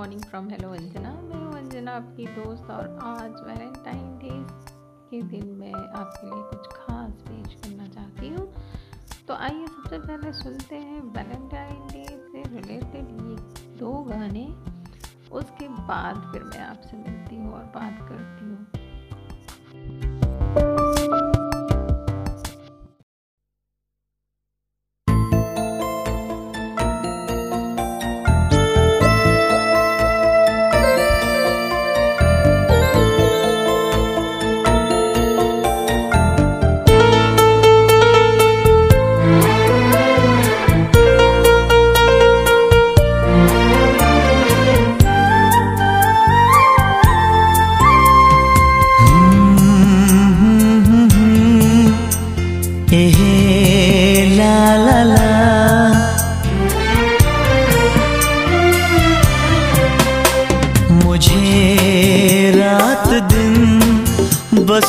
Morning from hello Anjana मैं हूँ अंजना, आपकी दोस्त और आज वैलेंटाइन डे के दिन मैं आपके लिए कुछ खास पेश करना चाहती हूँ। तो आइए सबसे पहले सुनते हैं वैलेंटाइन डे से रिलेटेड ये दो गाने। उसके बाद फिर मैं आपसे मिलती हूँ और बात करती हूँ।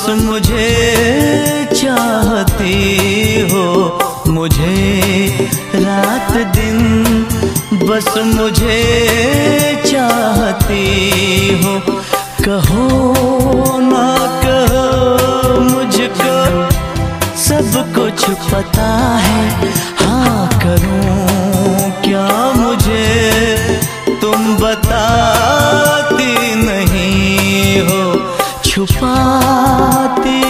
बस मुझे चाहती हो। मुझे रात दिन बस मुझे चाहती हो। कहो ना कहो, मुझको सब कुछ पता है। हाँ करूँ 出发的。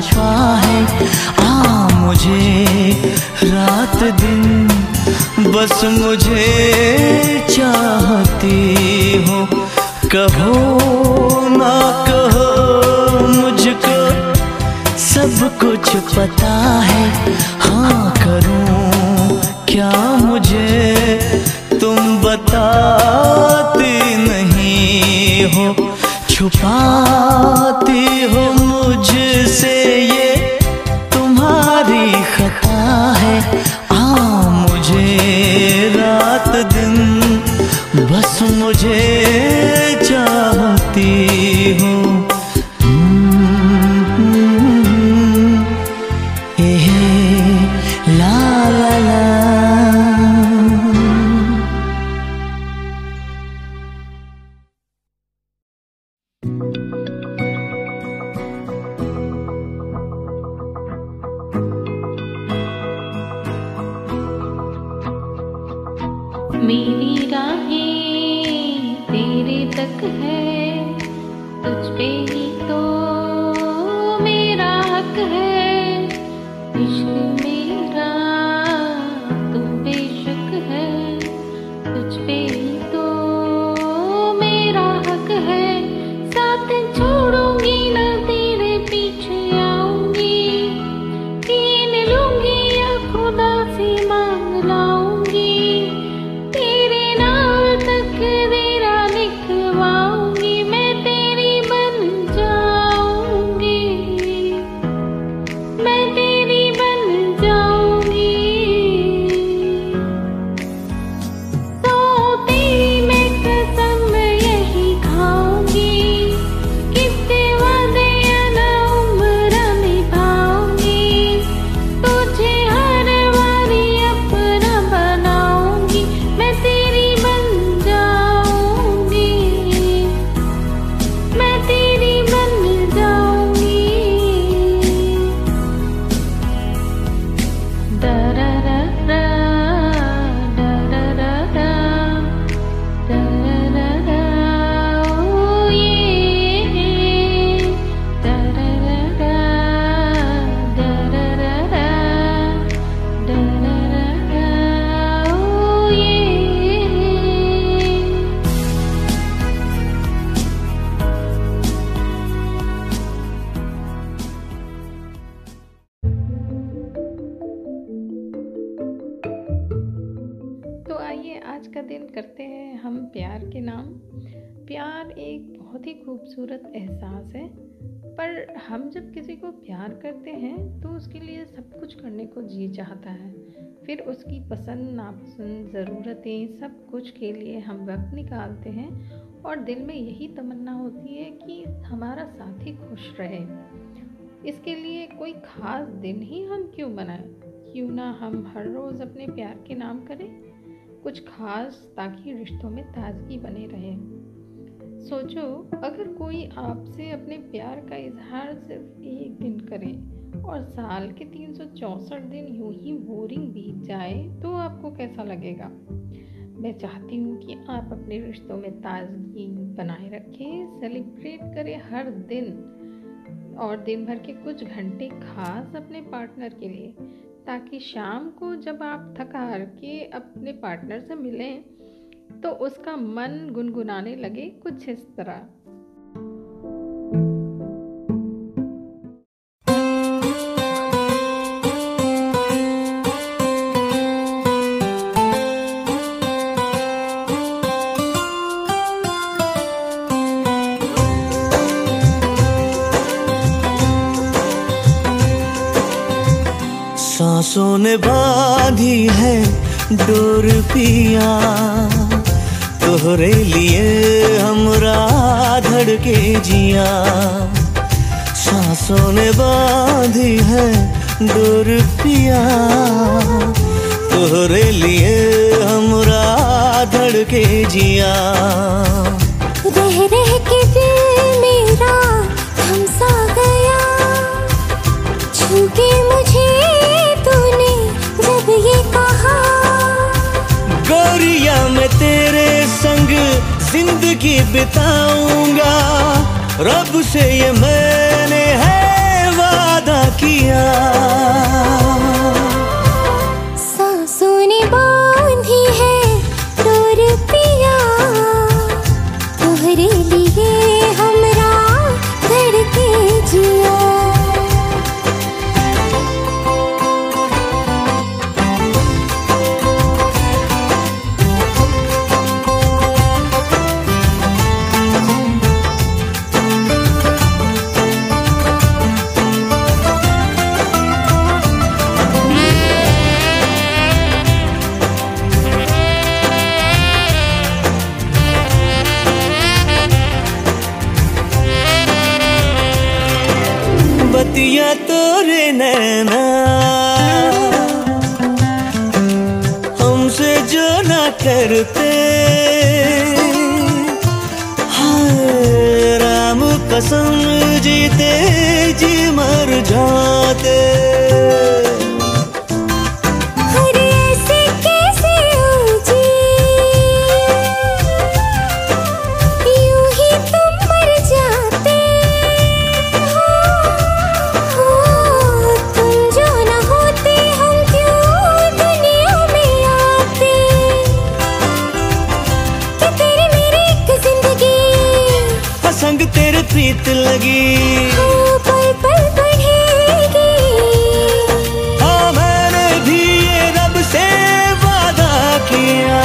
छुपा है। आ मुझे रात दिन बस मुझे चाहती हो। कहो है तुझ पे da da प्यार नाम। प्यार एक बहुत ही खूबसूरत एहसास है, पर हम जब किसी को प्यार करते हैं तो उसके लिए सब कुछ करने को जी चाहता है। फिर उसकी पसंद, नापसंद, ज़रूरतें सब कुछ के लिए हम वक्त निकालते हैं और दिल में यही तमन्ना होती है कि हमारा साथी खुश रहे। इसके लिए कोई ख़ास दिन ही हम क्यों बनाएँ क्यों ना हम हर रोज़ अपने प्यार के नाम करें? कुछ खास ताकि रिश्तों में ताजगी बने रहे। सोचो, अगर कोई आपसे अपने प्यार का इजहार सिर्फ़ एक दिन करे और साल के तीन दिन यूँ ही बोरिंग बीत जाए तो आपको कैसा लगेगा? मैं चाहती हूँ कि आप अपने रिश्तों में ताजगी बनाए रखें सेलिब्रेट करें हर दिन और दिन भर के कुछ घंटे खास अपने पार्टनर के लिए। ताकि शाम को जब आप थका हार के अपने पार्टनर से मिलें तो उसका मन गुनगुनाने लगे कुछ इस तरह। सांसों ने बांधी है डोर पिया तोहरे लिए हमरा धड़के जिया। सांसों ने बांधी है डोर पिया तोहरे लिए हमरा धड़के जिया। के दिल मेरा मुझे मैं तेरे संग ज़िंदगी बिताऊँगा। रब से ये मैंने है वादा किया। करते। हाय राम कसम जीते जी मर जाते। प्रीत लगी। बढ़ेगी हाँ रब से है।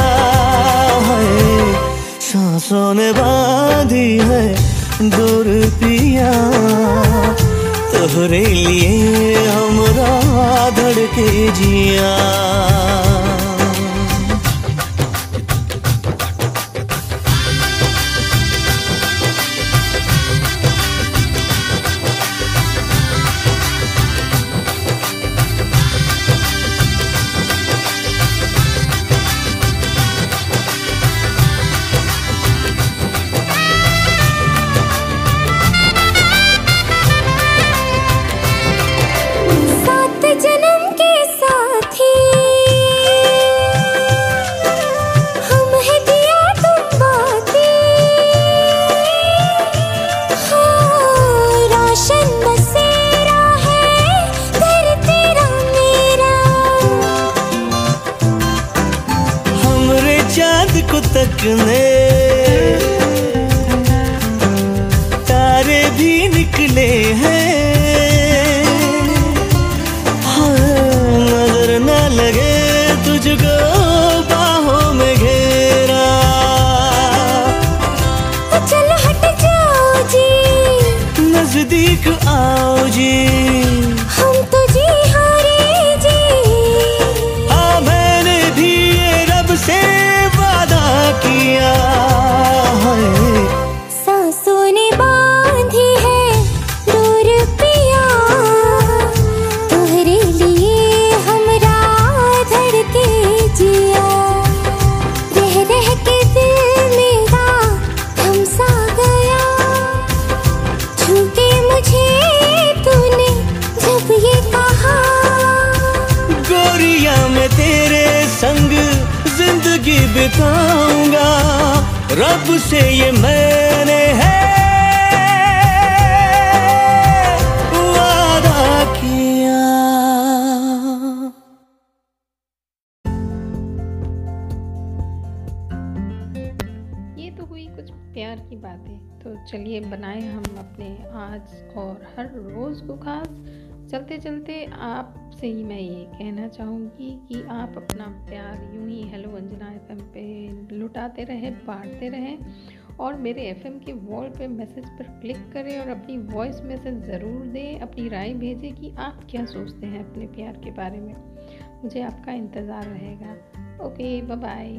बांधी है दूर पिया। तोहरे लिए हमरा धड़के जिया। को बातें तो चलिए बनाए हम अपने आज और हर रोज़ को खास। चलते चलते आपसे ही मैं ये कहना चाहूँगी कि आप अपना प्यार यूँ ही हेलो अंजना एफएम पे लुटाते रहें, बांटते रहें और मेरे एफएम के वॉल पे मैसेज पर क्लिक करें और अपनी वॉइस मैसेज ज़रूर दें, अपनी राय भेजें कि आप क्या सोचते हैं अपने प्यार के बारे में। मुझे आपका इंतज़ार रहेगा। ओके बाय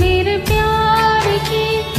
मेरे प्यार की